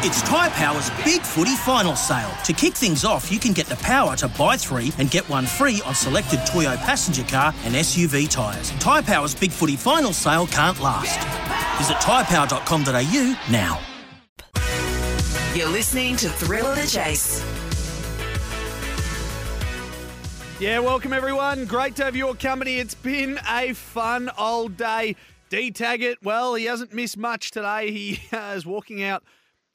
It's Tyre Power's Big Footy Final Sale. To kick things off, you can get the power to buy three and get one free on selected Toyo passenger car and SUV tyres. Tyre Power's Big Footy Final Sale can't last. Visit tyrepower.com.au now. You're listening to Thrill of the Chase. Yeah, welcome everyone. Great to have your company. It's been a fun old day. D Taggart, well, he hasn't missed much today. He uh, is walking out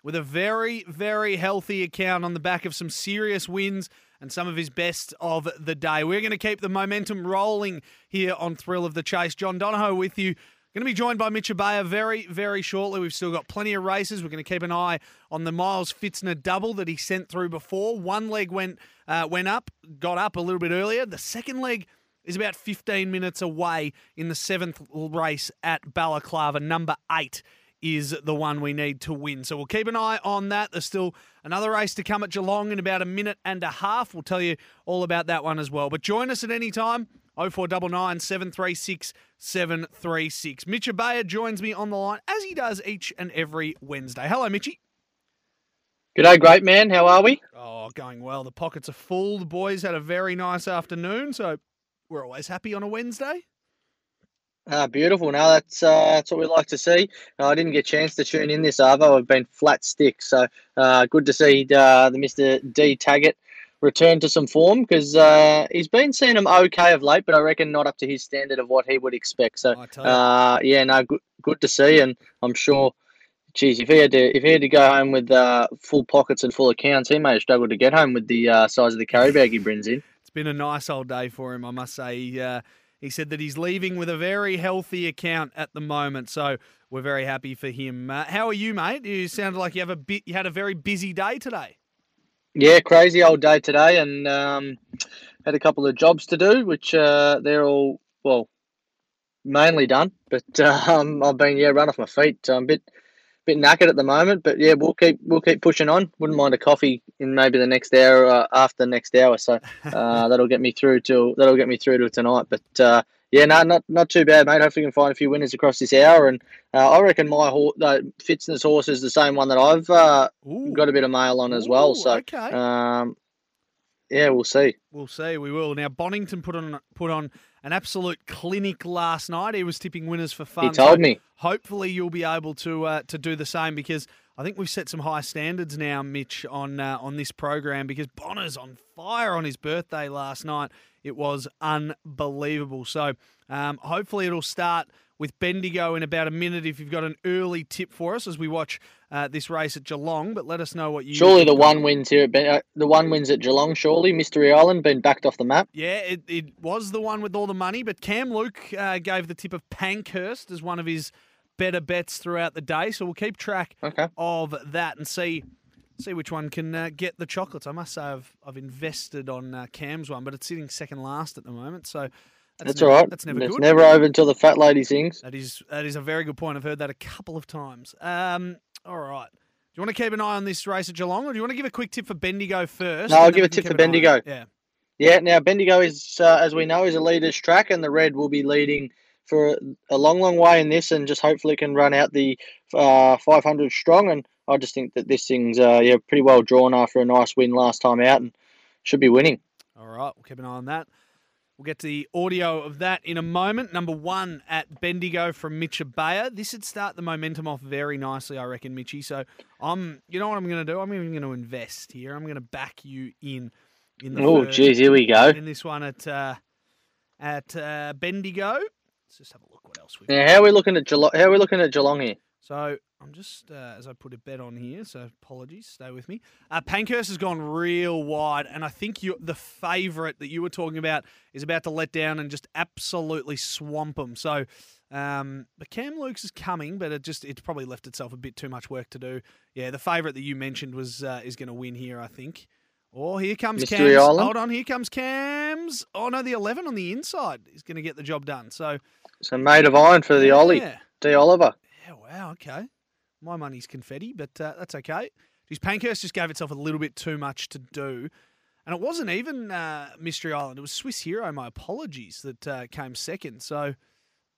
with a very, very healthy account on the back of some serious wins and some of his best of the day. We're going to keep the momentum rolling here on Thrill of the Chase. John Donohoe with you. Going to be joined by Mitch Ebeyer very, very shortly. We've still got plenty of races. We're going to keep an eye on the Miles Fitzner double that he sent through before. One leg went uh, went up, got up a little bit earlier. The second leg is about 15 minutes away in the seventh race at Balaclava, number eight is the one we need to win. So we'll keep an eye on that. There's still another race to come at Geelong in about a minute and a half. We'll tell you all about that one as well. But join us at any time. 0499 736 736. Mitch Ebeyer joins me on the line as he does each and every Wednesday. Hello, Mitchy. G'day, great man. How are we? Oh, going well. The pockets are full. The boys had a very nice afternoon, so we're always happy on a Wednesday. Ah, beautiful. No, that's uh, that's what we like to see. Uh, I didn't get a chance to tune in this Arvo. I've been flat stick, so uh, good to see uh, the Mister D Taggart return to some form because uh, he's been seeing him okay of late, but I reckon not up to his standard of what he would expect. So, uh, yeah, no, good, good to see, and I'm sure. Geez, if he had to, if he had to go home with uh, full pockets and full accounts, he may have struggled to get home with the uh, size of the carry bag he brings in. It's been a nice old day for him, I must say. He, uh, he said that he's leaving with a very healthy account at the moment, so we're very happy for him. Uh, how are you, mate? You sounded like you have a bit. You had a very busy day today. Yeah, crazy old day today, and um, had a couple of jobs to do, which uh, they're all well, mainly done. But um, I've been yeah run off my feet. I'm a bit bit knackered at the moment, but yeah, we'll keep we'll keep pushing on. Wouldn't mind a coffee in maybe the next hour uh, after the next hour, so uh, that'll get me through to that'll get me through to tonight. But uh, yeah, no, not not too bad, mate. Hopefully, we can find a few winners across this hour, and uh, I reckon my horse, uh, Fitzner's horse, is the same one that I've uh, got a bit of mail on as well. So okay. um, yeah, we'll see. We'll see. We will. Now Bonington put on put on an absolute clinic last night. He was tipping winners for fun. He told so me. Hopefully, you'll be able to uh, to do the same because I think we've set some high standards now, Mitch, on uh, on this program because Bonner's on fire on his birthday last night. It was unbelievable. So um, hopefully, it'll start with Bendigo in about a minute. If you've got an early tip for us as we watch uh, this race at Geelong, but let us know what you Surely the one wins here. At ben, uh, the one wins at Geelong. Surely Mystery Island been backed off the map. Yeah, it, it was the one with all the money, but Cam Luke uh, gave the tip of Pankhurst as one of his better bets throughout the day. So we'll keep track Okay. of that and see see which one can uh, get the chocolates. I must say I've I've invested on uh, Cam's one, but it's sitting second last at the moment. So that's, That's never, all right. That's never it's good. never over until the fat lady sings. That is that is a very good point. I've heard that a couple of times. Um, all right. Do you want to keep an eye on this race at Geelong, or do you want to give a quick tip for Bendigo first? No, I'll give a tip for an eye on it? Bendigo. Yeah. Yeah, now Bendigo is, uh, as we know, is a leader's track, and the red will be leading for a long, long way in this, and just hopefully can run out the uh, 500 strong. And I just think that this thing's uh, yeah pretty well drawn after a nice win last time out, and should be winning. All right, we'll keep an eye on that. We'll get to the audio of that in a moment. Number one at Bendigo from Mitch Ebeyer. This would start the momentum off very nicely, I reckon, Mitchy. So I'm, you know what I'm going to do? I'm even going to invest here. I'm going to back you in. In Oh, geez, here we go. In this one at uh, at uh, Bendigo. Let's just have a look what else we've Now, how are we looking at Geelong? How are we looking at Geelong here? so I'm just uh, as I put a bet on here. So apologies, stay with me. Uh, Pankhurst has gone real wide, and I think you the favourite that you were talking about is about to let down and just absolutely swamp them. So. Um, but Cam Luke's is coming, but it just it's probably left itself a bit too much work to do. Yeah, the favourite that you mentioned was uh, is going to win here, I think. Oh, here comes Mystery Cams. Island? Hold on, here comes Cams. Oh no, the eleven on the inside is going to get the job done. So So made of iron for the Ollie, yeah. D Oliver. Yeah, wow, okay. My money's confetti, but uh, that's okay. Geez, Pankhurst just gave itself a little bit too much to do. And it wasn't even uh, Mystery Island. It was Swiss Hero, my apologies, that uh, came second. So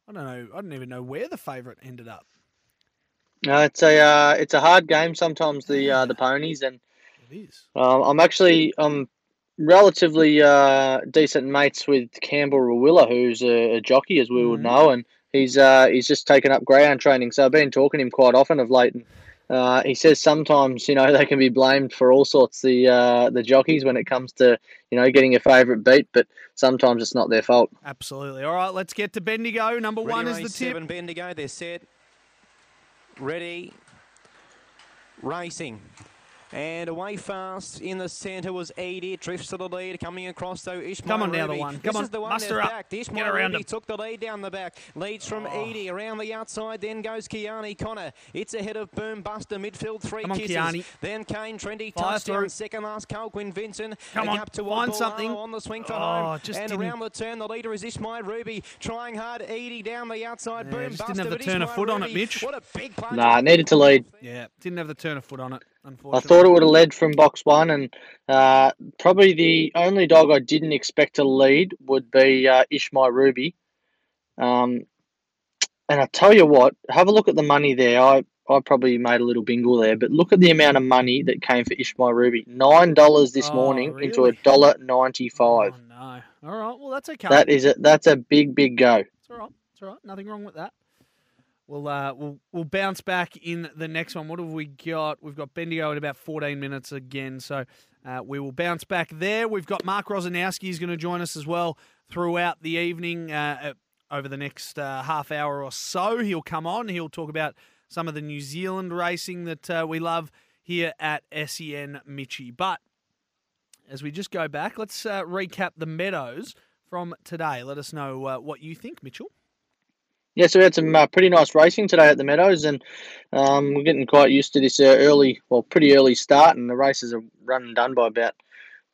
I don't know. I don't even know where the favourite ended up. No, it's a uh, it's a hard game sometimes the uh, the ponies and It is. um, I'm actually I'm relatively uh, decent mates with Campbell Rawiller, who's a, a jockey as we would Mhm. know, and he's uh, he's just taken up greyhound training. So I've been talking to him quite often of late. And, uh, he says sometimes you know they can be blamed for all sorts the uh, the jockeys when it comes to you know getting a favourite beat, but sometimes it's not their fault. Absolutely. All right, let's get to Bendigo. Number Ready, one is the race tip. Seven Bendigo, they're set. Ready. Racing. And away fast in the centre was Edie. Drifts to the lead. Coming across though, Ishmael Come on now, the Ruby. one. This Come on, is the one muster that's up. back. Get Ishmael around Ruby him. took the lead down the back. Leads from Oh. Edie around the outside. Then goes Kiani Connor. It's ahead of Boom Buster. Midfield three Come on, kisses. Kiani. Then Kane Trendy Fire touchdown. through. Second last Colquin Vincent. Come A on, gap to find Wabula something. on the swing for Oh, home. just and didn't- around the turn, the leader is Ishmael Ruby. Trying hard. Edie down the outside. Yeah, Boom just Buster. didn't have the turn of Ishmael foot on it, Ruby, Mitch. What a big plunge. Nah, needed to lead. Yeah, didn't have the turn of foot on it, I thought it would have led from box one, and uh, probably the only dog I didn't expect to lead would be uh, Ishmael Ruby. Um, and I tell you what, have a look at the money there. I, I probably made a little bingle there, but look at the amount of money that came for Ishmael Ruby. Nine dollars this Oh, morning into a dollar ninety five. Oh, no. All right, well, that's okay. That is a that's a big big go. It's all right. It's all right. Nothing wrong with that. We'll uh, we'll we'll bounce back in the next one. What have we got? We've got Bendigo in about 14 minutes again, so uh, we will bounce back there. We've got Mark Rosanowski is going to join us as well throughout the evening uh, uh, over the next uh, half hour or so. He'll come on. He'll talk about some of the New Zealand racing that uh, we love here at SEN Mitchie. But as we just go back, let's recap the Meadows from today. Let us know what you think, Mitchell. Yeah, so we had some uh, pretty nice racing today at the Meadows, and um, we're getting quite used to this uh, early, well, pretty early start, and the races are run and done by about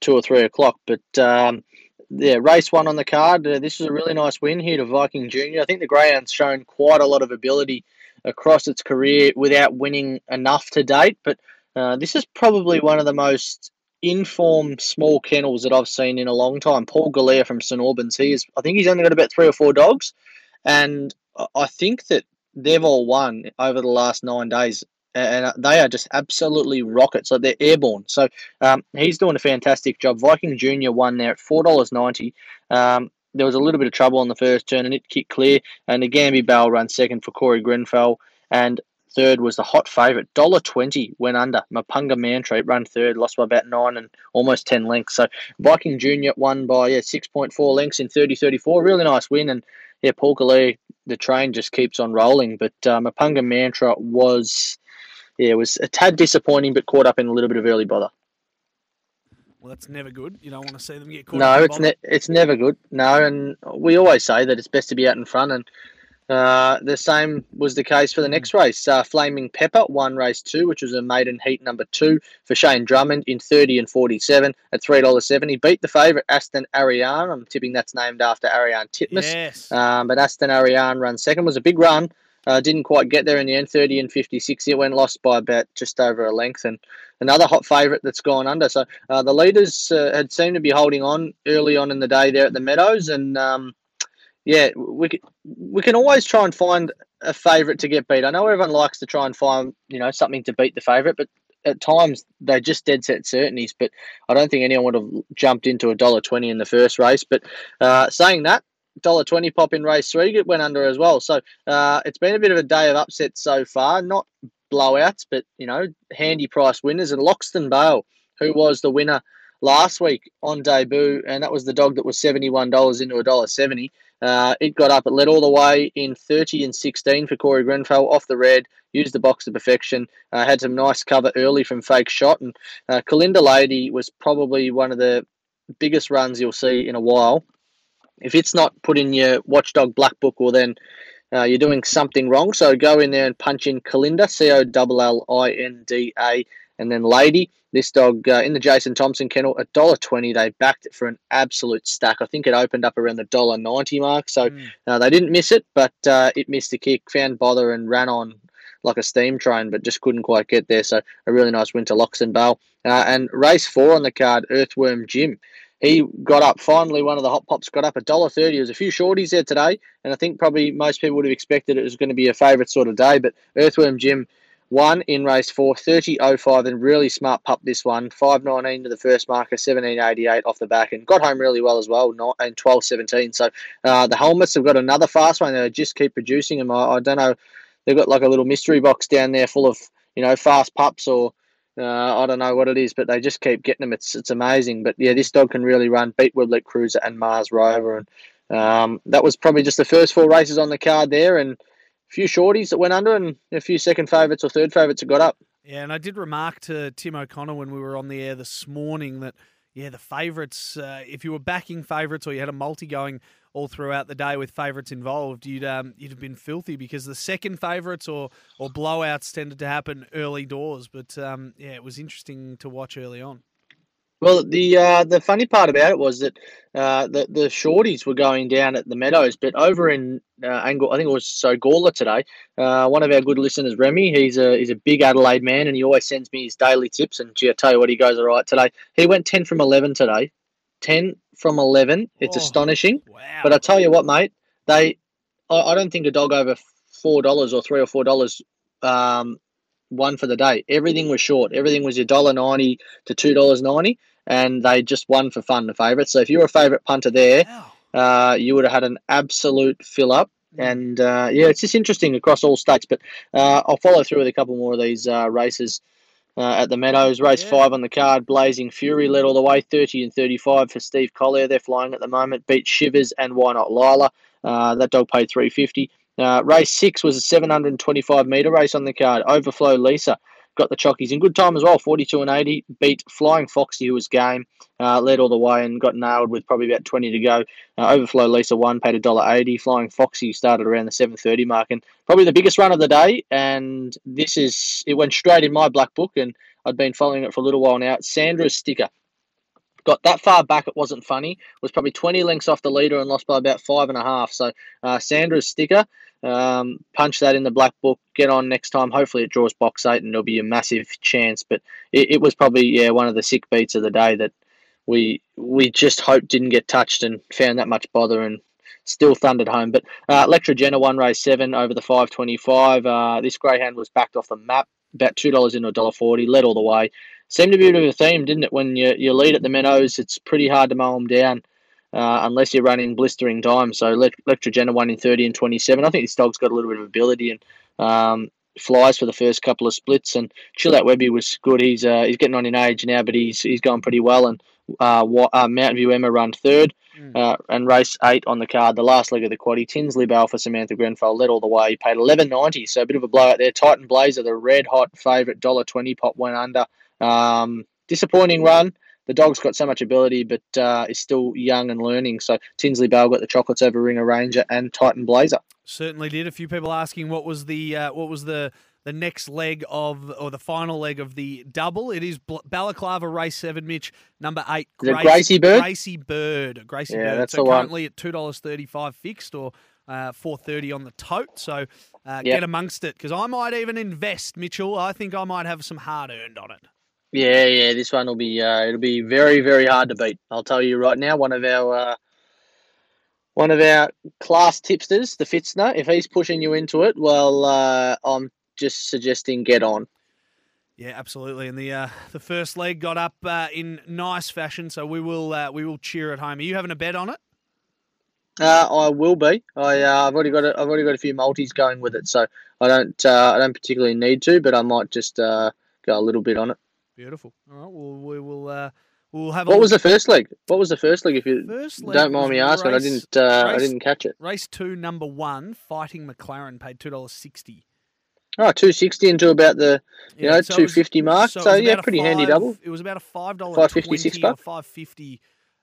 two or three o'clock. But um, yeah, race one on the card. Uh, this is a really nice win here to Viking Junior. I think the Greyhound's shown quite a lot of ability across its career without winning enough to date, but uh, this is probably one of the most informed small kennels that I've seen in a long time. Paul Galea from St Albans. He is, I think he's only got about three or four dogs, and I- think that they've all won over the last nine days, and they are just absolutely rockets. Like they're airborne. So um, he's doing a fantastic job. Viking Junior won there at four dollars ninety. Um, there was a little bit of trouble on the first turn, and it kicked clear. And the Gamby Bell ran second for Corey Grenfell, and third was the hot favourite. Dollar twenty went under. Mapunga Mantree ran third, lost by about nine and almost ten lengths. So Viking Junior won by yeah six point four lengths in 30-34. Really nice win, and yeah, Paul Galea, the train just keeps on rolling. But um, Mapunga Mantra was, yeah, was a tad disappointing, but caught up in a little bit of early bother. Well, that's never good. You don't want to see them get caught. No, up in it's ne- it's never good. No, and we always say that it's best to be out in front, and uh, the same was the case for the next race. Uh, Flaming Pepper won race two, which was a maiden heat number two for Shane Drummond in thirty and forty-seven at three dollars seventy. Beat the favourite Aston Ariane. I'm tipping that's named after Ariarne Titmus. Yes. Um, but Aston Ariane run second was a big run. Uh, didn't quite get there in the end, 30 and 56. It went lost by about just over a length. And another hot favourite that's gone under. So uh, the leaders uh, had seemed to be holding on early on in the day there at the Meadows. And um, yeah, we, we can always try and find a favourite to get beat. I know everyone likes to try and find, you know, something to beat the favourite, but at times they're just dead set certainties. But I don't think anyone would have jumped into a dollar twenty in the first race. But uh, saying that, dollar twenty pop in race three it went under as well. So uh, it's been a bit of a day of upsets so far. Not blowouts, but you know, handy price winners. And Loxton Bale, who was the winner last week on debut, and that was the dog that was seventy one dollars into a dollar seventy. Uh, it got up, it led all the way in 30 and 16 for Corey Grenfell off the red, used the box to perfection, uh, had some nice cover early from fake shot. And uh, Collinda Lady was probably one of the biggest runs you'll see in a while. If it's not put in your Watchdog Black Book, well, then uh, you're doing something wrong. So go in there and punch in Collinda, C O L L I N D A, and then Lady. This dog uh, in the Jason Thompson kennel, a dollar twenty. They backed it for an absolute stack. I think it opened up around the dollar ninety mark. So Mm. uh, they didn't miss it, but uh, it missed a kick, found bother, and ran on like a steam train, but just couldn't quite get there. So a really nice win to Loxton Bale. Uh, and race four on the card, Earthworm Jim. he got up finally. One of the hot pops got up a dollar thirty. There's a few shorties there today, and I think probably most people would have expected it was going to be a favourite sort of day. But Earthworm Jim won in race four, 30.05, and really smart pup this one. 5.19 to the first marker, 17.88 off the back, and got home really well as well, not and 12.17. So uh, the helmets have got another fast one. They just keep producing them. I, I don't know. They've got like a little mystery box down there full of you know fast pups or uh, I don't know what it is, but they just keep getting them. It's it's amazing. But yeah, this dog can really run. Beat Woodlet Cruiser and Mars Rover, and um, that was probably just the first four races on the card there, and few shorties that went under, and a few second favourites or third favourites that got up. Yeah, and I did remark to Tim O'Connor when we were on the air this morning that yeah, the favourites. Uh, if you were backing favourites or you had a multi going all throughout the day with favourites involved, you'd um, you'd have been filthy because the second favourites or or blowouts tended to happen early doors. But um, yeah, it was interesting to watch early on. Well, the uh, the funny part about it was that uh, the the shorties were going down at the Meadows, but over in uh, Angle, I think it was so Gawler today. Uh, one of our good listeners, Remy, he's a he's a big Adelaide man, and he always sends me his daily tips. And gee, I tell you what, he goes all right today. He went ten from eleven today, ten from eleven. It's Oh, astonishing. Wow. But I tell you what, mate, they I, I don't think a dog over four dollars or three or four dollars um, won for the day. Everything was short. Everything was your dollar ninety to two dollars ninety, and they just won for fun. The favourites. So if you're a favourite punter there, uh, you would have had an absolute fill up. Mm. And uh, yeah, it's just interesting across all states. But uh, I'll follow through with a couple more of these uh, races. Uh, at the Meadows, race Yeah. five on the card, Blazing Fury led all the way, 30 and 35 for Steve Collier. They're flying at the moment. Beat Shivers and Why Not Lila. Uh, that dog paid 350. Uh, race six was a 725 metre race on the card. Overflow Lisa got the chockies in good time as well, 42 and 80. Beat Flying Foxy, who was game, uh, led all the way and got nailed with probably about 20 to go. Uh, Overflow Lisa won, paid a dollar eighty. Flying Foxy started around the 730 mark, and probably the biggest run of the day. And this is it went straight in my black book, and I'd been following it for a little while now. Sandra's sticker got that far back. It wasn't funny. Was probably 20 lengths off the leader and lost by about five and a half. So uh, Sandra's sticker. Um, punch that in the black book. Get on next time. Hopefully it draws box eight and there'll be a massive chance. But it, it was probably yeah one of the sick beats of the day that we we just hoped didn't get touched and found that much bother and still thundered home. But uh, Electra Jenna won race seven over the five twenty five. Uh, this greyhound was backed off the map. About two dollars into a dollar forty. Led all the way. Seemed to be a bit of a theme, didn't it? When you, you lead at the Meadows, it's pretty hard to mow them down uh, unless you're running blistering time. So Elect- Electra Jenna won in 30 and 27. I think this dog's got a little bit of ability and um, flies for the first couple of splits. And Chill Out Webby was good. He's uh, he's getting on in age now, but he's he's going pretty well. And uh, uh, Mountain View Emma run third. Mm. Uh, and race eight on the card, the last leg of the quaddy. Tinsley Bale for Samantha Grenfell led all the way. He Paid eleven ninety, so a bit of a blowout there. Titan Blazer, the red hot favourite, dollar twenty. Pop went under. Um, disappointing run. The dog's got so much ability, but uh, is still young and learning. So Tinsley Bell got the chocolates over Ringer Ranger and Titan Blazer. Certainly did. A few people asking what was the uh, what was the the next leg of or the final leg of the double. It is Balaclava Race Seven, Mitch number eight. Is it Gracie Bird? Gracie Bird. Gracie Yeah, Bird. that's so the one. currently at two dollars thirty five fixed or uh, four thirty on the tote. So uh, Yep. get amongst it because I might even invest, Mitchell. I think I might have some hard earned on it. Yeah, yeah, this one will be uh, it'll be very, very hard to beat. I'll tell you right now. One of our uh, one of our class tipsters, the Fitzner, if he's pushing you into it, well, uh, I'm just suggesting get on. Yeah, absolutely. And the uh, the first leg got up uh, in nice fashion, so we will uh, we will cheer at home. Are you having a bet on it? Uh, I will be. I uh, I've already got a, I've already got a few multis going with it, so I don't uh, I don't particularly need to, but I might just uh, go a little bit on it. Beautiful. All right. Well, we will. Uh, we'll have. A What was the first leg? What was the first leg? If you don't mind me asking, race- I didn't uh, I didn't catch it. race two, number one, fighting McLaren, paid two dollars sixty. Oh, 260 into about the you know so it was- 250 mark. it So, yeah, pretty handy double. It was about a five dollar $5.50, six or buck? five fifty.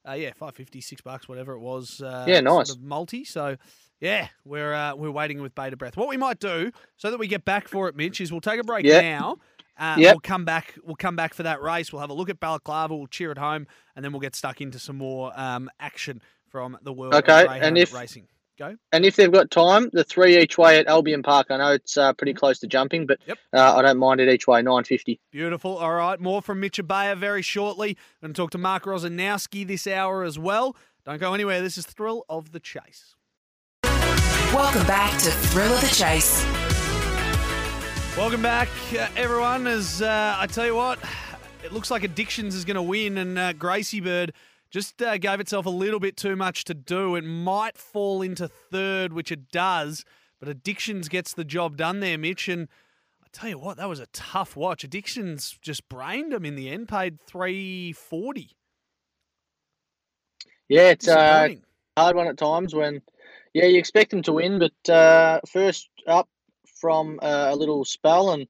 Uh, yeah, five fifty, six bucks, whatever it was. Uh, Yeah, sort nice. of multi. So, yeah, we're uh, we're waiting with bated breath. What we might do, so that we get back for it, Mitch, is we'll take a break Yep. now. Uh, Yep. We'll come back. We'll come back for that race. We'll have a look at Balaclava. We'll cheer it home, and then we'll get stuck into some more um, action from the world Okay, of and if- racing. Go. And if they've got time, the three each way at Albion Park. I know it's uh, pretty close to jumping, but Yep. uh, I don't mind it each way. Nine fifty. Beautiful. All right, more from Mitch Ebeyer very shortly. Going to talk to Mark Rosanowski this hour as well. Don't go anywhere. This is Thrill of the Chase. Welcome back to Thrill of the Chase. Welcome back, uh, everyone. As uh, I tell you what, it looks like Addictions is going to win, and uh, Gracie Bird just uh, gave itself a little bit too much to do. It might fall into third, which it does, but Addictions gets the job done there, Mitch. And I tell you what, that was a tough watch. Addictions just brained them in the end, paid three forty. Yeah, it's uh, Disappointing. hard one at times when, yeah, you expect them to win, but uh, first up from uh, a little spell, and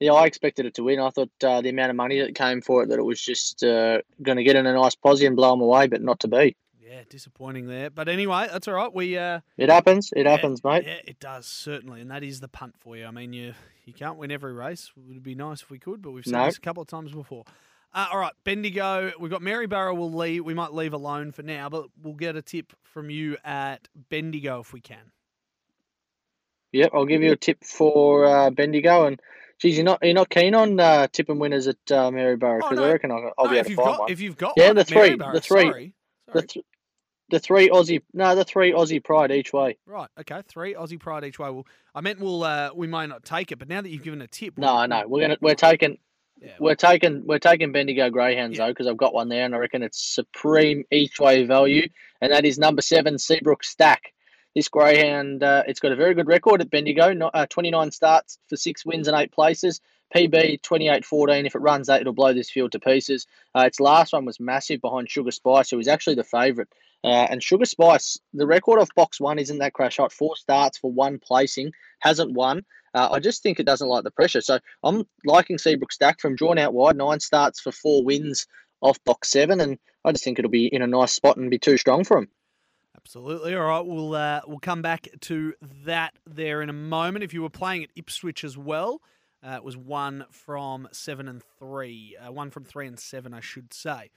yeah, I expected it to win. I thought uh, the amount of money that came for it that it was just uh, going to get in a nice posse and blow them away, but not to be. yeah, disappointing there. But anyway, that's all right. We uh, It happens. It Yeah, happens, mate. Yeah, it does certainly, and that is the punt for you. I mean, you you can't win every race. It would be nice if we could, but we've seen No. this a couple of times before. Uh, all right, Bendigo. We've got Maryborough. We'll leave. We might leave alone for now, but we'll get a tip from you at Bendigo if we can. Yep, I'll give you a tip for uh, Bendigo, and geez, you're not you're not keen on uh, tipping winners at uh, Maryborough Oh, because no. I reckon I'll, I'll No, be able to find got one. if you've got Yeah, one the three, the three. Sorry, The, th- the three Aussie, no, the three Aussie Pride each way. right, okay, three Aussie Pride each way. Well, I meant we'll uh, we may not take it, but now that you've given a tip, No, we'll- no, we're gonna we're taking Yeah, we're taking we're taking Bendigo Greyhounds Yeah. though because I've got one there, and I reckon it's supreme each way value, and that is number seven Seabrook Stack. This greyhound, uh, it's got a very good record at Bendigo. No, uh, 29 starts for six wins and eight places. PB 28-14. If it runs that, it'll blow this field to pieces. Uh, its last one was massive behind Sugar Spice, who was actually the favourite. Uh, and Sugar Spice, the record of box one isn't that crash hot. Four starts for one placing, hasn't won. Uh, I just think it doesn't like the pressure. So I'm liking Seabrook Stack from drawn out wide, nine starts for four wins off box seven, and I just think it'll be in a nice spot and be too strong for him. Absolutely. All right, we'll uh, we'll come back to that there in a moment. If you were playing at Ipswich as well, uh, it was one from seven and three, uh, one from three and seven, I should say,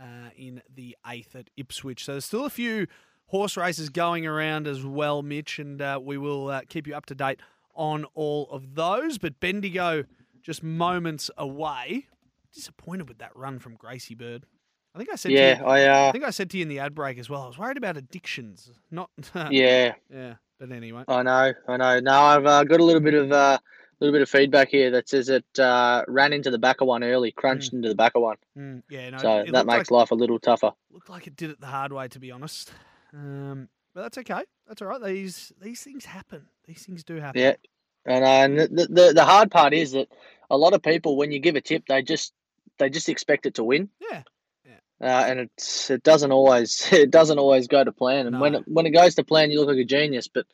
uh, in the eighth at Ipswich. So there's still a few horse races going around as well, Mitch, and uh, we will uh, keep you up to date on all of those. But Bendigo just moments away. Disappointed with that run from Gracie Bird. I think I said to Yeah, you, I I uh, think I said to you in the ad break as well. I was worried about addictions, not yeah, yeah. But anyway, I know, I know. Now I've uh, got a little bit of uh, little bit of feedback here that says it uh, ran into the back of one early, crunched into the back of one, Mm, yeah, no. so that makes like, life a little tougher. looked like it did it the hard way, to be honest. Um, but that's okay. That's all right. These these things happen. These things do happen. Yeah, and, uh, and the, the the hard part is that a lot of people, when you give a tip, they just they just expect it to win. Yeah. Uh, and it's it doesn't always it doesn't always go to plan. And when it, when it goes to plan, you look like a genius. But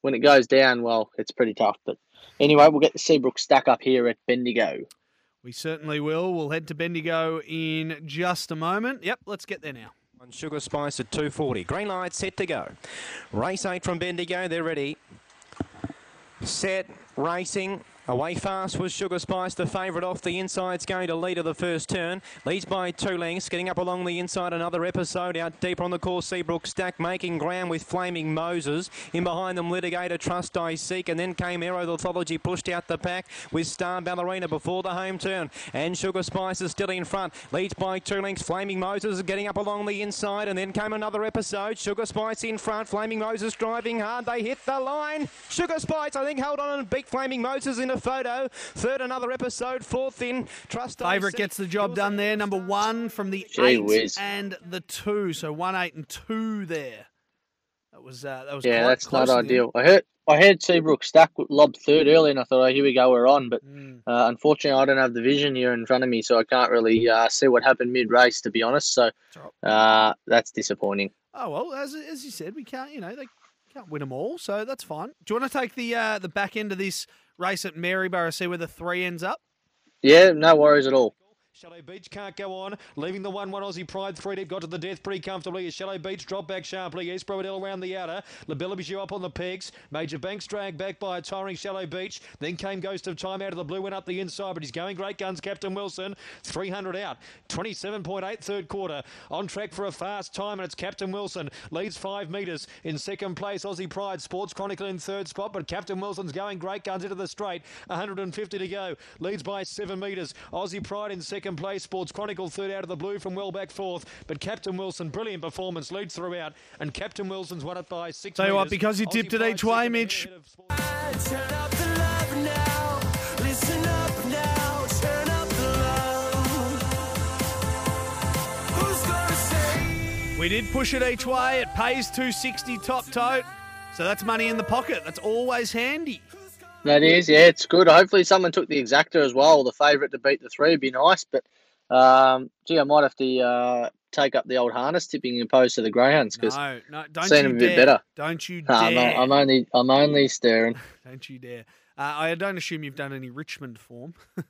when it goes down, well, it's pretty tough. But anyway, we'll get the Seabrook stack up here at Bendigo. We certainly will. We'll head to Bendigo in just a moment. Yep, let's get there now. On Sugar Spice at 240. Green light set to go. Race 8 from Bendigo. They're ready. Set. Racing. Away fast was Sugar Spice, the favourite off the inside. It's going to lead of the first turn. Leads by two lengths. Getting up along the inside. Another episode out deeper on the course. Seabrook Stack making ground with Flaming Moses. In behind them, Litigator, Trust I Seek. And then came Aerothology pushed out the pack with Star Ballerina before the home turn. And Sugar Spice is still in front. Leads by two lengths. Flaming Moses getting up along the inside. And then came another episode. Sugar Spice in front. Flaming Moses driving hard. They hit the line. Sugar Spice, I think, held on and beat Flaming Moses in a photo. Third, another episode. Fourth in Trust I Favourite gets the job done there. Number one from the Gee eight whiz. and the two. So one, eight, and two there. That was uh, that was Yeah, quite that's close not in the ideal. I heard I heard Seabrook stack lob third early, and I thought, oh, here we go, we're on. But Mm. uh, unfortunately, I don't have the vision here in front of me, so I can't really uh, see what happened mid race, to be honest. So That's uh, that's disappointing. Oh well, as as you said, we can't. You know, they can't win them all, so that's fine. Do you want to take the uh, the back end of this race at Maryborough, see where the three ends up? Yeah, no worries at all. Shallow Beach can't go on, leaving the 1 1 Aussie Pride. Three deep got to the death pretty comfortably. As Shallow Beach dropped back sharply. East Broadell around the outer. Labillabiju up on the pegs. Major Banks dragged back by a tiring Shallow Beach. Then came Ghost of Time out of the blue, went up the inside, but he's going great guns. Captain Wilson, 300 out. 27.8 third quarter. On track for a fast time, and it's Captain Wilson. Leads five metres. In second place, Aussie Pride. Sports Chronicle in third spot, but Captain Wilson's going great guns into the straight. 150 to go. Leads by seven metres. Aussie Pride in second place. Sports Chronicle third out of the blue from well back fourth. But Captain Wilson, brilliant performance, leads throughout. And Captain Wilson's won it by six Tell you what, because you tipped it each way, Mitch. ahead of Sports- Turn up the love now. Listen up now. Turn up the love. Who's gonna say? We did push it each way. It pays 260 top tote. So that's money in the pocket. That's always handy. That is, yeah, it's good. Hopefully, someone took the exacta as well. The favourite to beat the three would be nice, but um, gee, I might have to uh, take up the old harness tipping opposed to the greyhounds because No, no, don't seen you him a bit better. Don't you I'm, dare. I'm only I'm only staring. Don't you dare. Uh, I don't assume you've done any Richmond form.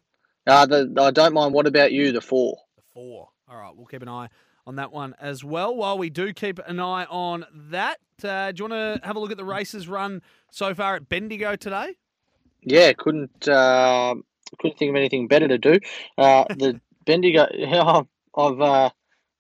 Uh, the, I don't mind. What about you? The four. The four. All right, we'll keep an eye on that one as well. While we do keep an eye on that, uh, do you want to have a look at the races run so far at Bendigo today? Yeah, couldn't uh, couldn't think of anything better to do. Uh, the Bendigo. Yeah, I've uh,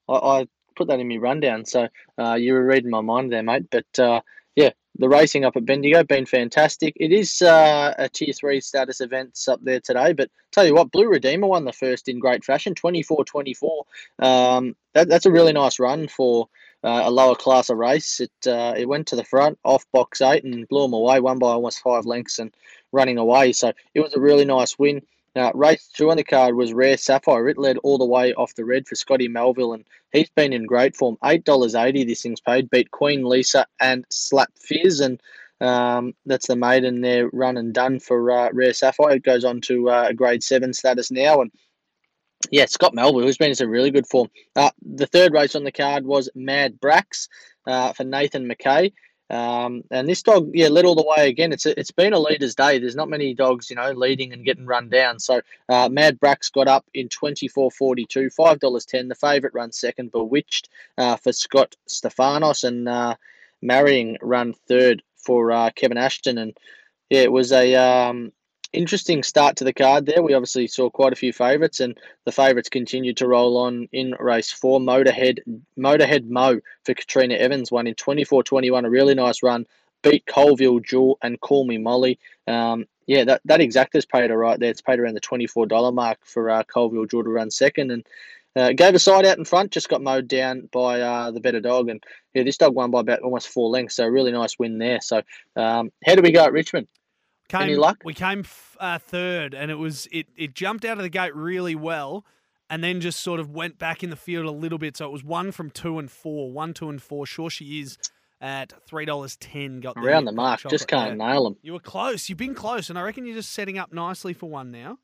I, I put that in my rundown, so uh, you were reading my mind there, mate. But uh, yeah, the racing up at Bendigo been fantastic. It is uh, a tier three status events up there today, but tell you what, Blue Redeemer won the first in great fashion, 24-24. Um, that, that's a really nice run for uh, a lower class of race. It uh, it went to the front off box eight and blew them away, won by almost five lengths and running away. So it was a really nice win. Now, race two on the card was Rare Sapphire. It led all the way off the red for Scotty Melville, and he's been in great form. $8.80 this thing's paid. Beat Queen Lisa and Slap Fizz, and um, that's the maiden there run and done for uh, Rare Sapphire. It goes on to uh, a grade 7 status now, and yeah, Scott Melville, who's been in some really good form. Uh, the third race on the card was Mad Brax uh, for Nathan McKay. Um, and this dog, yeah, led all the way again. It's a, it's been a leader's day. There's not many dogs, you know, leading and getting run down. So uh, Mad Brax got up in 24.42, five dollars ten. The favourite run second, Bewitched uh, for Scott Stefanos, and uh, Marrying run third for uh, Kevin Ashton. And yeah, it was a um, interesting start to the card there. We obviously saw quite a few favourites, and the favourites continued to roll on in race four. Motorhead, Motorhead Mo for Katrina Evans won in 24-21, a really nice run. Beat Colville Jewel and Call Me Molly. Um, yeah, that, that exacta's paid right there. It's paid around the $24 mark for uh, Colville Jewel to run second. And uh, gave a side out in front, just got mowed down by uh, the better dog. And yeah, this dog won by about almost four lengths, so a really nice win there. So um, how do we go at Richmond? Came, Any luck? We came f- uh, third, and it was it, it jumped out of the gate really well, and then just sort of went back in the field a little bit. So it was one from two and four, one, two, and four. Sure, she is at three dollars ten. Got Around the mark, chocolate just can't nail them. You were close. You've been close, and I reckon you're just setting up nicely for one now.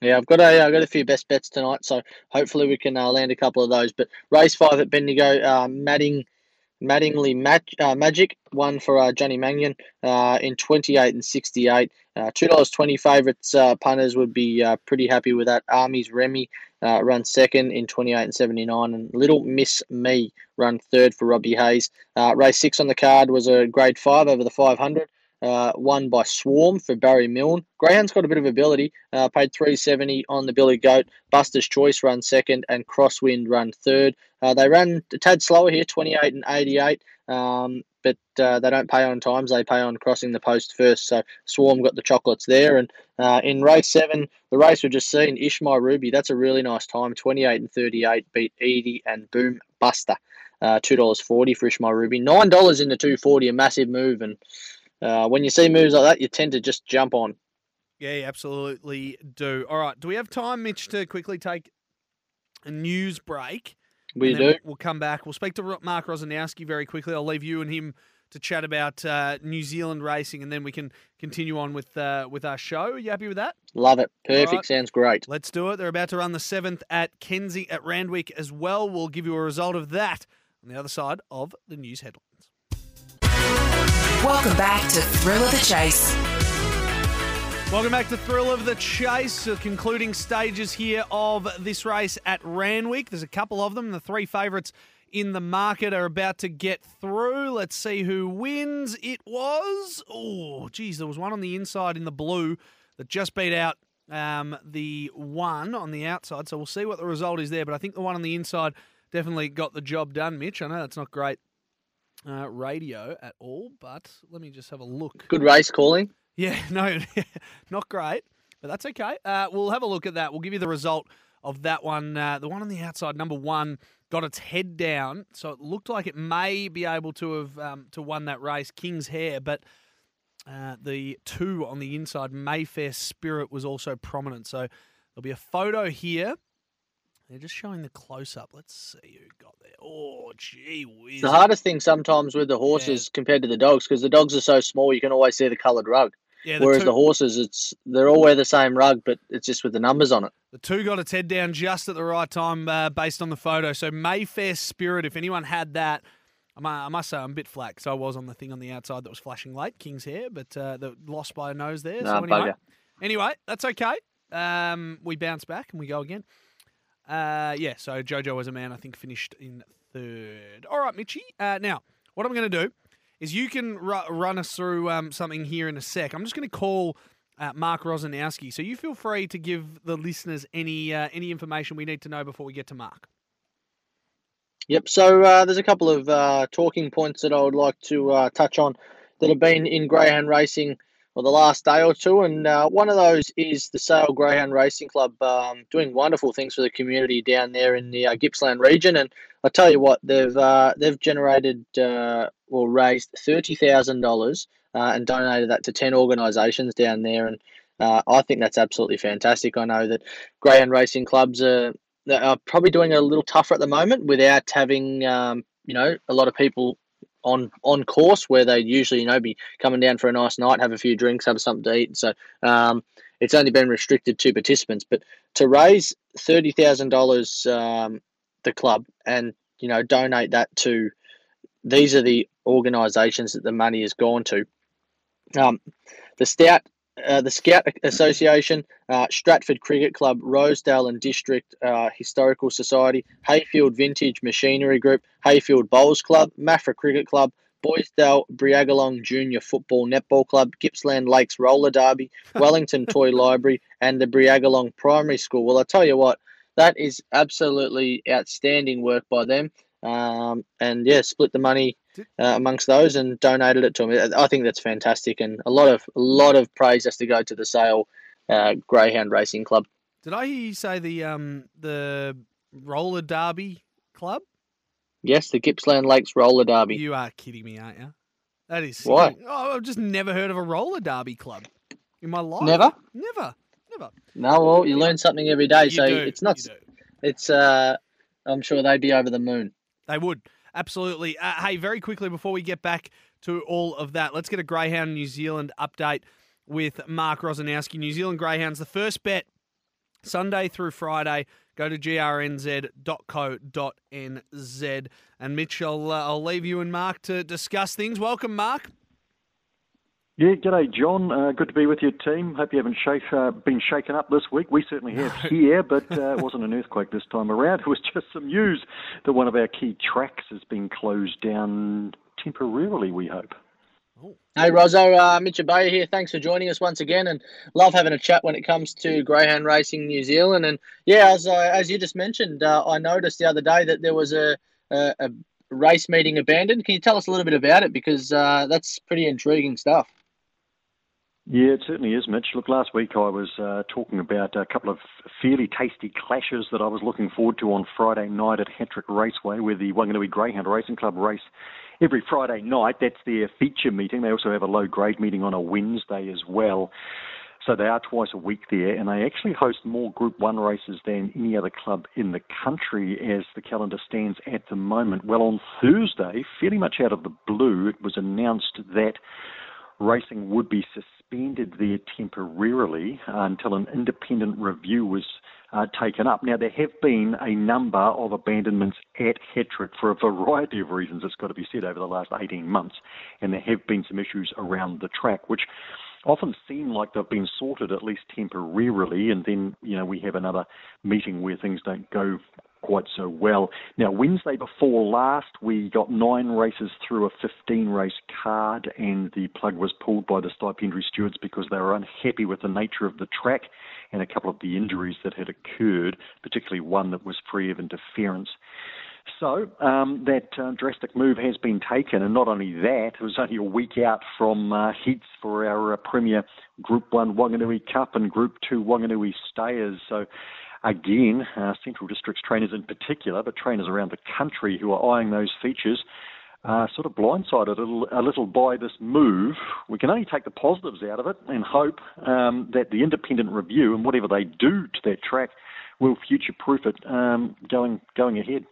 Yeah, I've got a I've got a few best bets tonight, so hopefully we can uh, land a couple of those. But race five at Bendigo, uh, Madding, Maddingley Mag, uh, Magic one for uh, Johnny Mannion uh, in twenty eight and sixty eight. Uh, Two dollars twenty favourites uh, punters would be uh, pretty happy with that. Army's Remy uh, run second in twenty eight and seventy nine, and Little Miss Me run third for Robbie Hayes. Uh, race six on the card was a grade five over the five hundred. Uh, won by Swarm for Barry Milne. Greyhound's got a bit of ability. Uh, paid three seventy on the Billy Goat. Buster's Choice run second, and Crosswind run third. Uh, they ran a tad slower here, twenty eight and eighty eight. Um, but uh, they don't pay on times; they pay on crossing the post first. So Swarm got the chocolates there, and uh, in race seven, the race we've just seen, Ishmael Ruby. That's a really nice time, twenty eight and thirty eight. Beat Edie and Boom Buster. Uh, two dollars forty for Ishmael Ruby. Nine dollars in the two forty, a massive move, and uh, when you see moves like that, you tend to just jump on. Yeah, absolutely do. All right, do we have time, Mitch, to quickly take a news break? We do. We'll come back. We'll speak to Mark Rosanowski very quickly. I'll leave you and him to chat about uh, New Zealand racing, and then we can continue on with uh, with our show. Are you happy with that? Love it. Perfect. Alright. Sounds great. Let's do it. They're about to run the seventh at Kenzie at Randwick as well. We'll give you a result of that on the other side of the news headlines. Welcome back to Thrill of the Chase. Welcome back to Thrill of the Chase, the concluding stages here of this race at Randwick. There's a couple of them. The three favourites in the market are about to get through. Let's see who wins. It was, oh, geez, there was one on the inside in the blue that just beat out um, the one on the outside. So we'll see what the result is there. But I think the one on the inside definitely got the job done, Mitch. I know that's not great uh, radio at all, but let me just have a look. Good race calling. Yeah, no, not great, but that's okay. Uh, we'll have a look at that. We'll give you the result of that one. Uh, the one on the outside, number one, got its head down, so it looked like it may be able to have um, to won that race, King's Hair, but. Uh, the two on the inside, Mayfair Spirit, was also prominent. So there'll be a photo here. They're just showing the close up. Let's see who got there. Oh, gee whiz. The hardest thing sometimes with the horses compared to the dogs, because the dogs are so small, you can always see the coloured rug. Yeah, Whereas two- the horses, it's they're all wear the same rug, but it's just with the numbers on it. The two got its head down just at the right time uh, based on the photo. So Mayfair Spirit, if anyone had that, I mu- I must say I'm a bit flack. So I was on the thing on the outside that was flashing late, King's Hair, but uh, the lost by a nose there. Nah, so anyway, bugger. anyway, that's okay. Um, we bounce back and we go again. Uh, yeah, so Jojo as a man, I think, finished in third. All right, Mitchy. Uh, now, what I'm going to do is you can ru- run us through um, something here in a sec. I'm just going to call uh, Mark Rosanowski. So you feel free to give the listeners any uh, any information we need to know before we get to Mark. Yep. So uh, there's a couple of uh, talking points that I would like to uh, touch on that have been in greyhound racing for the last day or two, and uh, one of those is the Sale Greyhound Racing Club um, doing wonderful things for the community down there in the uh, Gippsland region. And I tell you what, they've uh, they've generated uh, or raised thirty thousand dollars uh, and donated that to ten organisations down there, and uh, I think that's absolutely fantastic. I know that greyhound racing clubs are are probably doing a little tougher at the moment without having um, you know a lot of people on on course where they usually you know be coming down for a nice night, have a few drinks, have something to eat. So um, it's only been restricted to participants, but to raise thirty thousand dollars, um, the club and you know donate that to these are the organisations that the money has gone to. Um, the Stout uh, the Scout Association, uh, Stratford Cricket Club, Rosedale and District uh, Historical Society, Heyfield Vintage Machinery Group, Heyfield Bowls Club, Maffra Cricket Club, Boisdale Briagolong Junior Football Netball Club, Gippsland Lakes Roller Derby, Wellington Toy Library, and the Briagolong Primary School. Well, I tell you what, that is absolutely outstanding work by them. Um, and yeah, split the money uh, amongst those and donated it to them. I think that's fantastic, and a lot of a lot of praise has to go to the Sale uh, Greyhound Racing Club. Did I hear you say the um the roller derby club? Yes, the Gippsland Lakes Roller Derby. You are kidding me, aren't you? That is Why? Oh, I've just never heard of a roller derby club in my life. Never? never, never. No, well, you learn something every day, You so do, it's not. It's uh, I'm sure they'd be over the moon. They would. Absolutely. Uh, hey, very quickly before we get back to all of that, let's get a Greyhound New Zealand update with Mark Rosanowski. New Zealand Greyhounds, the first bet Sunday through Friday. Go to grnz.co.nz. And Mitch, I'll, uh, I'll leave you and Mark to discuss things. Welcome, Mark. Yeah, g'day, John. Uh, good to be with your team. Hope you haven't shake, uh, been shaken up this week. We certainly have here, but uh, it wasn't an earthquake this time around. It was just some news that one of our key tracks has been closed down temporarily, we hope. Hey, Rozo, uh, Mitch Ebeyer here. Thanks for joining us once again, and love having a chat when it comes to greyhound racing New Zealand. And yeah, as I, as you just mentioned, uh, I noticed the other day that there was a, a, a race meeting abandoned. Can you tell us a little bit about it because uh, that's pretty intriguing stuff. Yeah, it certainly is, Mitch. Look, last week I was uh, talking about a couple of fairly tasty clashes that I was looking forward to on Friday night at Hatrick Raceway, where the Wanganui Greyhound Racing Club race every Friday night. That's their feature meeting. They also have a low grade meeting on a Wednesday as well. So they are twice a week there, and they actually host more Group 1 races than any other club in the country as the calendar stands at the moment. Well, on Thursday, fairly much out of the blue, it was announced that racing would be suspended there temporarily until an independent review was uh, taken up. Now, there have been a number of abandonments at Hatrick for a variety of reasons, it's got to be said, over the last 18 months, and there have been some issues around the track, which often seem like they've been sorted at least temporarily, and then you know we have another meeting where things don't go quite so well. Now, Wednesday before last, we got nine races through a 15 race card, and the plug was pulled by the stipendiary stewards because they were unhappy with the nature of the track and a couple of the injuries that had occurred, particularly one that was free of interference. So um, that uh, drastic move has been taken, and not only that, it was only a week out from uh, heats for our uh, Premier Group 1 Wanganui Cup and Group 2 Wanganui Stayers. So again, uh, Central District's trainers in particular, but trainers around the country who are eyeing those features, uh, sort of blindsided a little, a little by this move. We can only take the positives out of it and hope um, that the independent review and whatever they do to that track will future-proof it um, going going ahead.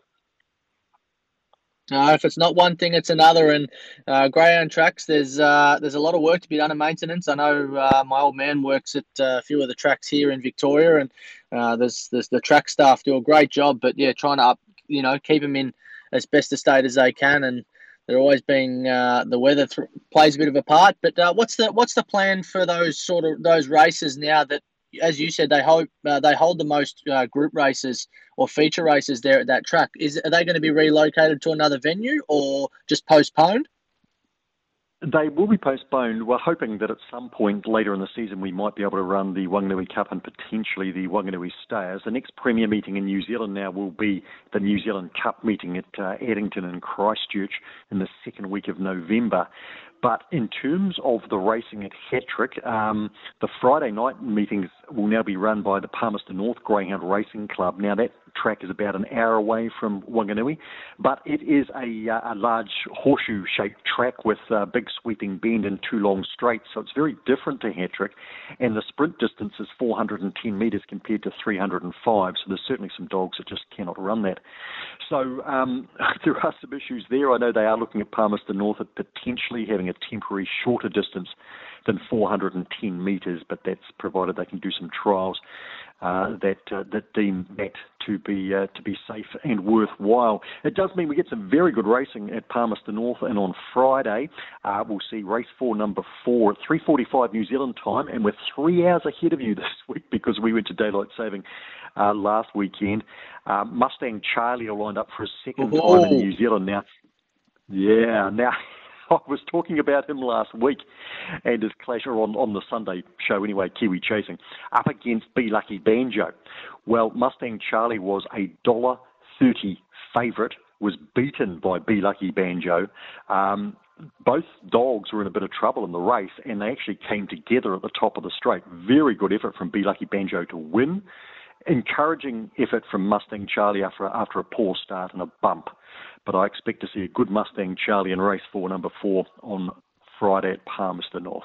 Uh, if it's not one thing, it's another. And uh, greyhound tracks, there's uh, there's a lot of work to be done in maintenance. I know uh, my old man works at uh, a few of the tracks here in Victoria, and uh, there's there's the track staff do a great job. But yeah, trying to up, you know, keep them in as best a state as they can, and they're always being uh, the weather th- plays a bit of a part. But uh, what's the what's the plan for those sort of those races now that, as you said, they hope uh, they hold the most uh, group races or feature races there at that track? Is are they going to be relocated to another venue or just postponed? They will be postponed. We're hoping that at some point later in the season we might be able to run the Wanganui Cup and potentially the Wanganui Stayers. The next Premier meeting in New Zealand now will be the New Zealand Cup meeting at uh, Addington and Christchurch in the second week of November. But in terms of the racing at Hatrick, um, the Friday night meetings will now be run by the Palmerston North Greyhound Racing Club. Now that track is about an hour away from Wanganui, but it is a, uh, a large horseshoe-shaped track with a big sweeping bend and two long straights, so it's very different to Hatrick. And the sprint distance is 410 metres compared to 305, so there's certainly some dogs that just cannot run that. So um, there are some issues there. I know they are looking at Palmerston North at potentially having a temporary shorter distance than 410 metres, but that's provided they can do some trials uh, that uh, that deem that to be uh, to be safe and worthwhile. It does mean we get some very good racing at Palmerston North, and on Friday uh, we'll see race four, number four, at 3:45 New Zealand time, and we're three hours ahead of you this week because we went to daylight saving uh, last weekend. Uh, Mustang Charlie are lined up for a second time in New Zealand now. Yeah, now I was talking about him last week and his clash on, on the Sunday show anyway, Kiwi Chasing, up against Be Lucky Banjo. Well, Mustang Charlie was a dollar thirty favourite, was beaten by Be Lucky Banjo. Um, both dogs were in a bit of trouble in the race, and they actually came together at the top of the straight. Very good effort from Be Lucky Banjo to win. Encouraging effort from Mustang Charlie after, after a poor start and a bump. But I expect to see a good Mustang Charlie in race four, number four, on Friday at Palmerston North.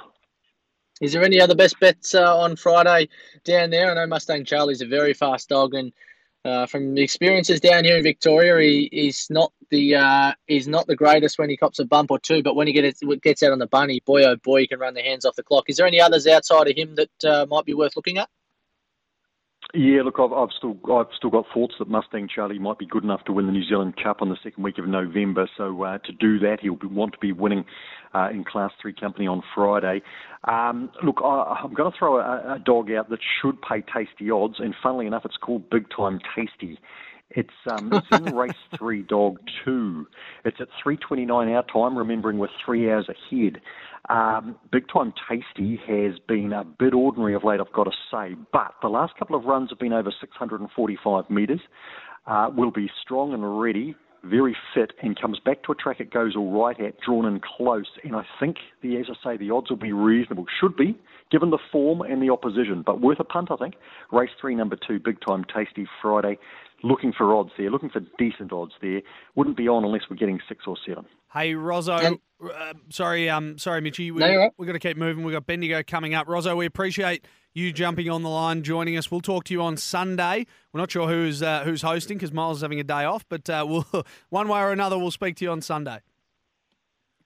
Is there any other best bets uh, on Friday down there? I know Mustang Charlie's a very fast dog, and uh, from the experiences down here in Victoria, he, he's not the uh, he's not the greatest when he cops a bump or two, but when he gets gets out on the bunny, boy oh boy, he can run the hands off the clock. Is there any others outside of him that uh, might be worth looking at? Yeah, look, I've, I've still I've still got thoughts that Mustang Charlie might be good enough to win the New Zealand Cup on the second week of November. So uh, to do that, he'll be, want to be winning uh, in Class Three company on Friday. Um, look, I, I'm going to throw a, a dog out that should pay tasty odds, and funnily enough, it's called Big Time Tasty. It's um, it's in race three, dog two. It's at 3:29 our time. Remembering we're three hours ahead. Um, Big Time Tasty has been a bit ordinary of late, I've got to say, but the last couple of runs have been over 645 metres. Uh, will be strong and ready, very fit, and comes back to a track it goes all right at, drawn in close. And I think, the, as I say, the odds will be reasonable. Should be, given the form and the opposition, but worth a punt, I think. Race three, number two, Big Time Tasty, Friday. Looking for odds there, looking for decent odds there. Wouldn't be on unless we're getting six or seven. Hey, Rozzo. Uh, sorry, um, sorry, Mitchy. We, no, right. We've got to keep moving. We've got Bendigo coming up. Rozzo, we appreciate you jumping on the line, joining us. We'll talk to you on Sunday. We're not sure who's uh, who's hosting because Miles is having a day off, but uh, we'll one way or another, we'll speak to you on Sunday.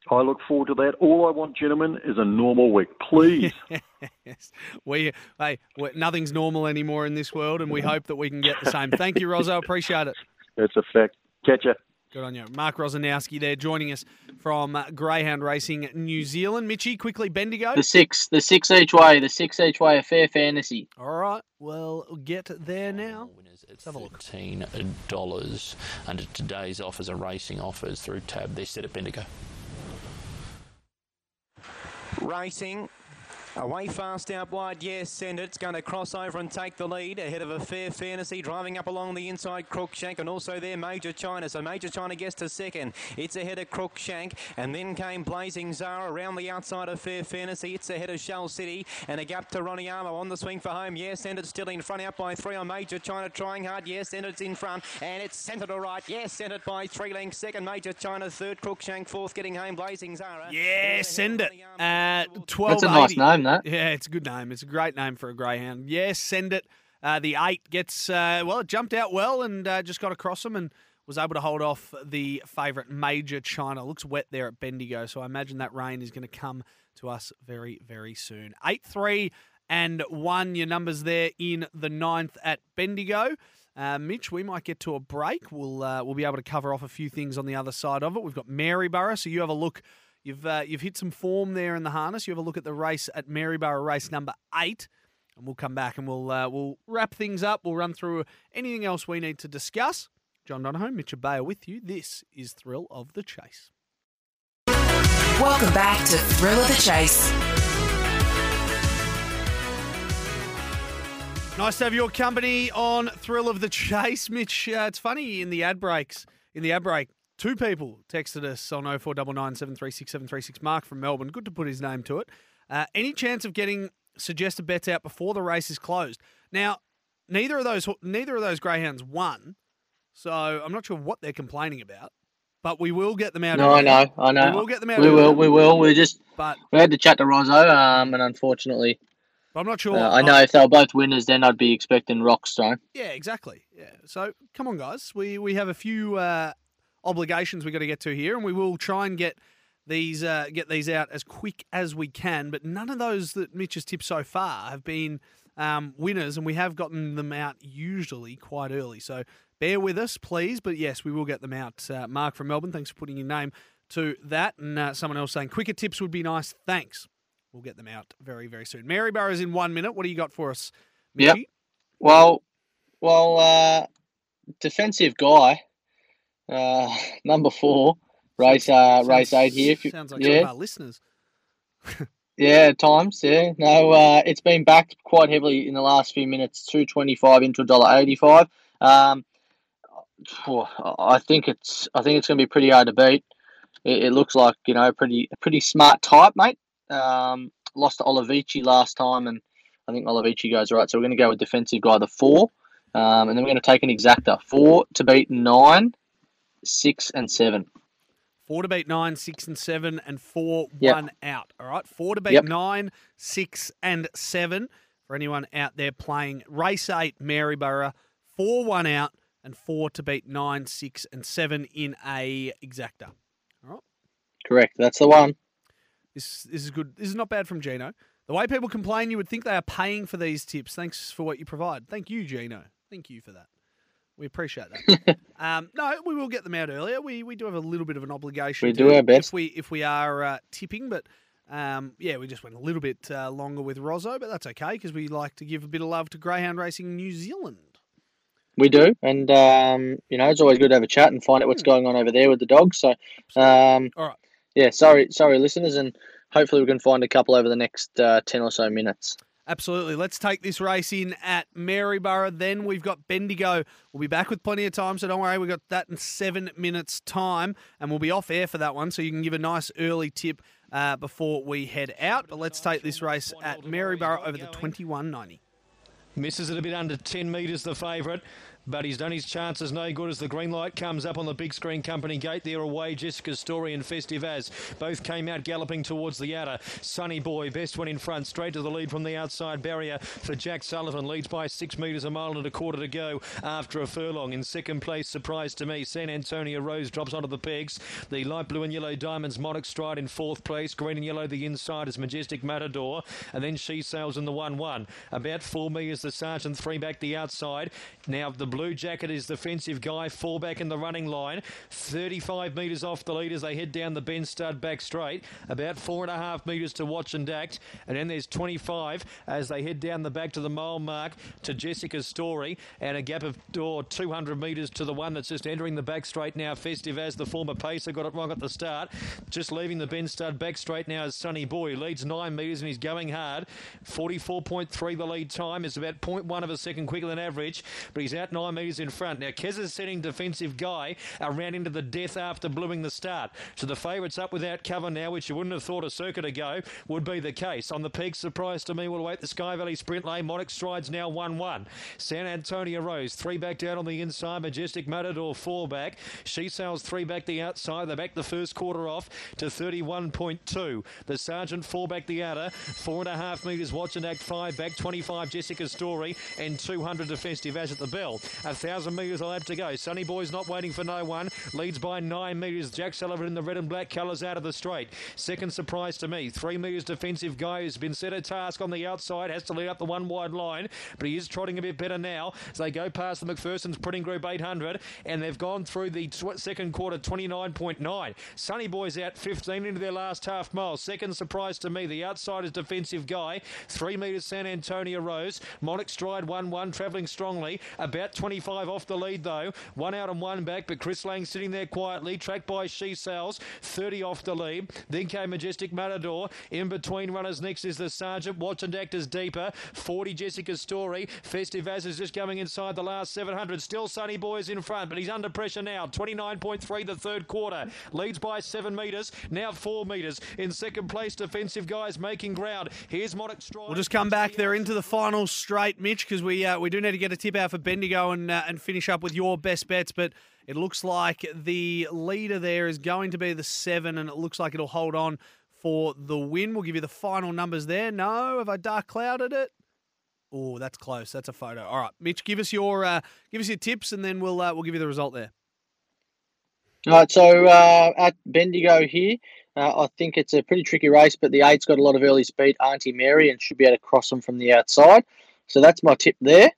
I look forward to that. All I want, gentlemen, is a normal week, please. yes. We hey, we, nothing's normal anymore in this world, and we hope that we can get the same. Thank you, Rozzo. Appreciate it. That's a fact. Catch ya. Good on you. Mark Rosanowski there joining us from uh, Greyhound Racing New Zealand. Mitchy, quickly, Bendigo. The six, the six each way, the six each way, a fair fantasy. All right, well, get there now. Winners at have a look. Thirteen dollars under today's offers are racing offers through tab. They're set at Bendigo. Racing. Away fast out wide, yes, send it. It's going to cross over and take the lead ahead of a fair fantasy. Driving up along the inside, Crookshank, and also there, Major China. So Major China gets to second. It's ahead of Crookshank, and then came Blazing Zara around the outside of Fair Fantasy. It's ahead of Shell City, and a gap to Ronnie Armo on the swing for home. Yes, send it still in front out by three on Major China, trying hard. Yes, send it's in front, and it's centred all right. Yes, send it by three lengths. Second, Major China, third, Crookshank, fourth, getting home, Blazing Zara. Yeah, send it. Ronnie At towards- 12 That's a nice name, that. Yeah, it's a good name. It's a great name for a greyhound. Yes, send it. Uh, the eight gets uh, well, it jumped out well and uh, just got across them and was able to hold off the favourite Major China. Looks wet there at Bendigo, so I imagine that rain is going to come to us very, very soon. Eight three and one. Your numbers there in the ninth at Bendigo. Uh, Mitch, we might get to a break. We'll uh, we'll be able to cover off a few things on the other side of it. We've got Maryborough, so you have a look. You've uh, you've hit some form there in the harness. You have a look at the race at Maryborough, race number eight, and we'll come back and we'll uh, we'll wrap things up. We'll run through anything else we need to discuss. John Donohoe, Mitch Ebeyer with you. This is Thrill of the Chase. Welcome back to Thrill of the Chase. Nice to have your company on Thrill of the Chase, Mitch. Uh, it's funny in the ad breaks. In the ad break, two people texted us on 0499 736 736. Mark from Melbourne. Good to put his name to it. Uh, any chance of getting suggested bets out before the race is closed? Now, neither of those neither of those greyhounds won, so I'm not sure what they're complaining about. But we will get them out. No, I know, I know. We will get them out. We will, we will. We just But, we had to chat to Rozzo, um, and unfortunately, but I'm not sure. uh, I know if they were both winners, then I'd be expecting Rockstone. Yeah, exactly. Yeah. So come on, guys. We we have a few uh, obligations we've got to get to here, and we will try and get these uh, get these out as quick as we can. But none of those that Mitch has tipped so far have been um, winners, and we have gotten them out usually quite early. So bear with us, please. But yes, we will get them out. Uh, Mark from Melbourne, thanks for putting your name to that, and uh, someone else saying quicker tips would be nice. Thanks. We'll get them out very very soon. Maryborough's in one minute. What do you got for us? Yep. Well, well, uh, defensive guy, uh, number four, race uh, race eight here. If you- Sounds like yeah, our listeners. yeah, at times, yeah. No, uh, it's been backed quite heavily in the last few minutes. Two twenty five into a dollar eighty five. Um, I think it's I think it's going to be pretty hard to beat. It, it looks like you know pretty pretty smart type, mate. Um, lost to Olivici last time, and I think Olivici goes right. So we're going to go with defensive guy the four, um, and then we're going to take an exacta four to beat nine, six and seven. Four to beat nine, six and seven, and four Yep. one out. All right, four to beat Yep. nine, six and seven. For anyone out there playing race eight, Maryborough, four one out, and four to beat nine, six and seven in a exacta. All right, Correct. That's the one. this this is good. This is not bad from Gino. The way people complain, you would think they are paying for these tips. Thanks for what you provide. Thank you, Gino. Thank you for that. We appreciate that. um, no, we will get them out earlier. We we do have a little bit of an obligation. We to- do our best. If we if we are uh, tipping, but um, yeah, we just went a little bit uh, longer with Rozzo, but that's okay because we like to give a bit of love to Greyhound Racing New Zealand. We do, and um, you know it's always good to have a chat and find out what's going on over there with the dogs. So, um, All right. yeah, sorry, sorry, listeners, and hopefully we can find a couple over the next uh, ten or so minutes. Absolutely. Let's take this race in at Maryborough. Then we've got Bendigo. We'll be back with plenty of time, so don't worry. We've got that in seven minutes' time, and we'll be off air for that one, so you can give a nice early tip uh, before we head out. But let's take this race at Maryborough over the 2190. Misses it a bit under 10 metres, the favourite. But he's done his chances no good as the green light comes up on the big screen company gate. There away, Jessica's Story and Festive As. Both came out galloping towards the outer. Sunny Boy, best one in front, straight to the lead from the outside barrier for Jack Sullivan. Leads by six metres, a mile and a quarter to go after a furlong. In second place, surprise to me, San Antonio Rose drops onto the pegs. The light blue and yellow Diamonds Monarch Stride in fourth place. Green and yellow, the inside is Majestic Matador. And then She Sails in the 1 1. About four metres, the Sergeant, three back the outside. Now the Blue Jacket is defensive guy, four back in the running line. 35 metres off the lead as they head down the Ben Stud back straight. About four and a half metres to watch and act. And then there's 25 as they head down the back to the mile mark to Jessica's story. And a gap of oh, 200 metres to the one that's just entering the back straight now. Festive as the former pacer got it wrong at the start. Just leaving the Ben Stud back straight now is Sunny Boy. Leads nine metres and he's going hard. 44.3 the lead time. is about 0.1 of a second quicker than average, but he's out nine metres in front. Now, Kez is setting defensive guy around into the death after blooming the start. So the favourites up without cover now, which you wouldn't have thought a circuit ago would be the case. On the peak, surprise to me, we'll await the Sky Valley Sprint Lane. Monarch strides now 1 1. San Antonio Rose, three back down on the inside. Majestic Matador, four back. She sails three back the outside. They back the first quarter off to 31.2. The Sergeant, four back the outer. Four and a half metres, watch and act five back. 25 Jessica Story and 200 to Festive as at the bell. A thousand metres allowed to go. Sunny Boy's not waiting for no one. Leads by nine metres. Jack Sullivan in the red and black colours out of the straight. Second surprise to me. Three metres defensive guy who's been set a task on the outside. Has to lead up the one wide line, but he is trotting a bit better now as they go past the McPherson's Printing Group 800 and they've gone through the tw- second quarter 29.9. Sunny Boys out 15 into their last half mile. Second surprise to me. The outside is defensive guy. Three metres San Antonio Rose. Monarch stride 1 1, travelling strongly. About 25 off the lead though. One out and one back, but Chris Lang sitting there quietly. Tracked by She Sails. 30 off the lead. Then came Majestic Matador. In between runners next is the Sergeant. Watch and act is deeper. 40 Jessica's story. Festive As is just coming inside the last 700. Still Sunny Boys in front, but he's under pressure now. 29.3 the third quarter. Leads by seven metres. Now four metres. In second place, defensive guys making ground. Here's Monarch Stride. We'll just come back. They're into the final straight, Mitch, because we uh, we do need to get a tip out for Bendigo and uh, and finish up with your best bets. But it looks like the leader there is going to be the seven, and it looks like it'll hold on for the win. We'll give you the final numbers there. No, have I dark clouded it? Oh, that's close. That's a photo. All right, Mitch, give us your uh, give us your tips, and then we'll uh, we'll give you the result there. All right, so uh, at Bendigo here, uh, I think it's a pretty tricky race, but the eight's got a lot of early speed, Auntie Mary, and should be able to cross them from the outside. So that's my tip there.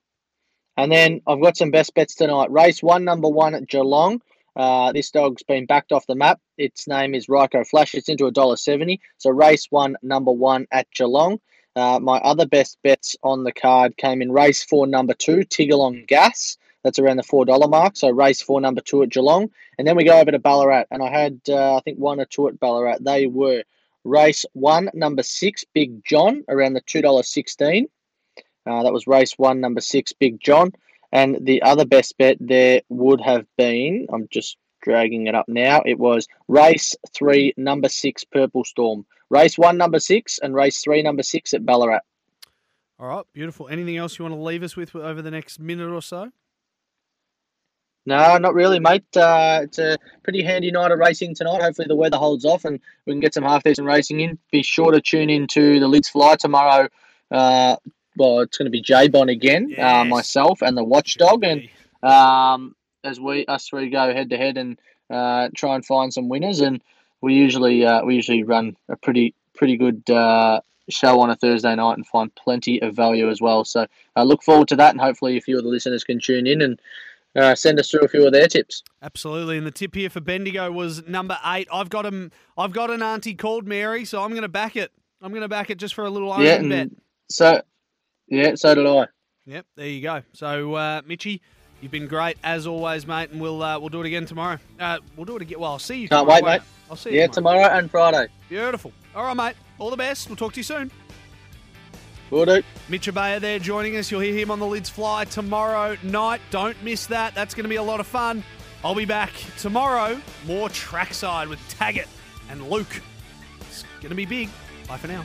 And then I've got some best bets tonight. Race one, number one at Geelong. Uh, this dog's been backed off the map. Its name is Ryko Flash. It's into a dollar seventy. So race one, number one at Geelong. Uh, my other best bets on the card came in race four, number two, Tigalong Gas. That's around the four dollar mark. So race four, number two at Geelong, and then we go over to Ballarat, and I had uh, I think one or two at Ballarat. They were race one, number six, Big John, around the two dollar sixteen. Uh, that was race one, number six, Big John, and the other best bet there would have been. I'm just dragging it up now. It was race three, number six, Purple Storm. Race one, number six, and race three, number six at Ballarat. All right, beautiful. Anything else you want to leave us with over the next minute or so? No, not really, mate. Uh, it's a pretty handy night of racing tonight. Hopefully, the weather holds off and we can get some half decent racing in. Be sure to tune in to the Lids Fly tomorrow. Uh, it's going to be J Bon again, uh, myself, and the Watchdog, and um, as we us three go head to head and uh, try and find some winners. And we usually uh, we usually run a pretty pretty good uh, show on a Thursday night and find plenty of value as well. So I look forward to that, and hopefully, a few of the listeners can tune in and uh, send us through a few of their tips. Absolutely, and the tip here for Bendigo was number eight. I've got him. I've got an auntie called Mary, so I'm going to back it. I'm going to back it just for a little yeah, bet. so yeah, so did I. Yep, there you go. So, uh, Mitchy, you've been great as always, mate, and we'll uh, we'll do it again tomorrow. Uh, we'll do it again. Well, I'll see you. Can't tomorrow, wait, mate. I'll see you. Yeah, tomorrow. tomorrow and Friday. Beautiful. All right, mate. All the best. We'll talk to you soon. Will do. Mitch Ebeyer there joining us. You'll hear him on the Lids Fly tomorrow night. Don't miss that. That's going to be a lot of fun. I'll be back tomorrow. More trackside with Taggart and Luke. It's going to be big. Bye for now.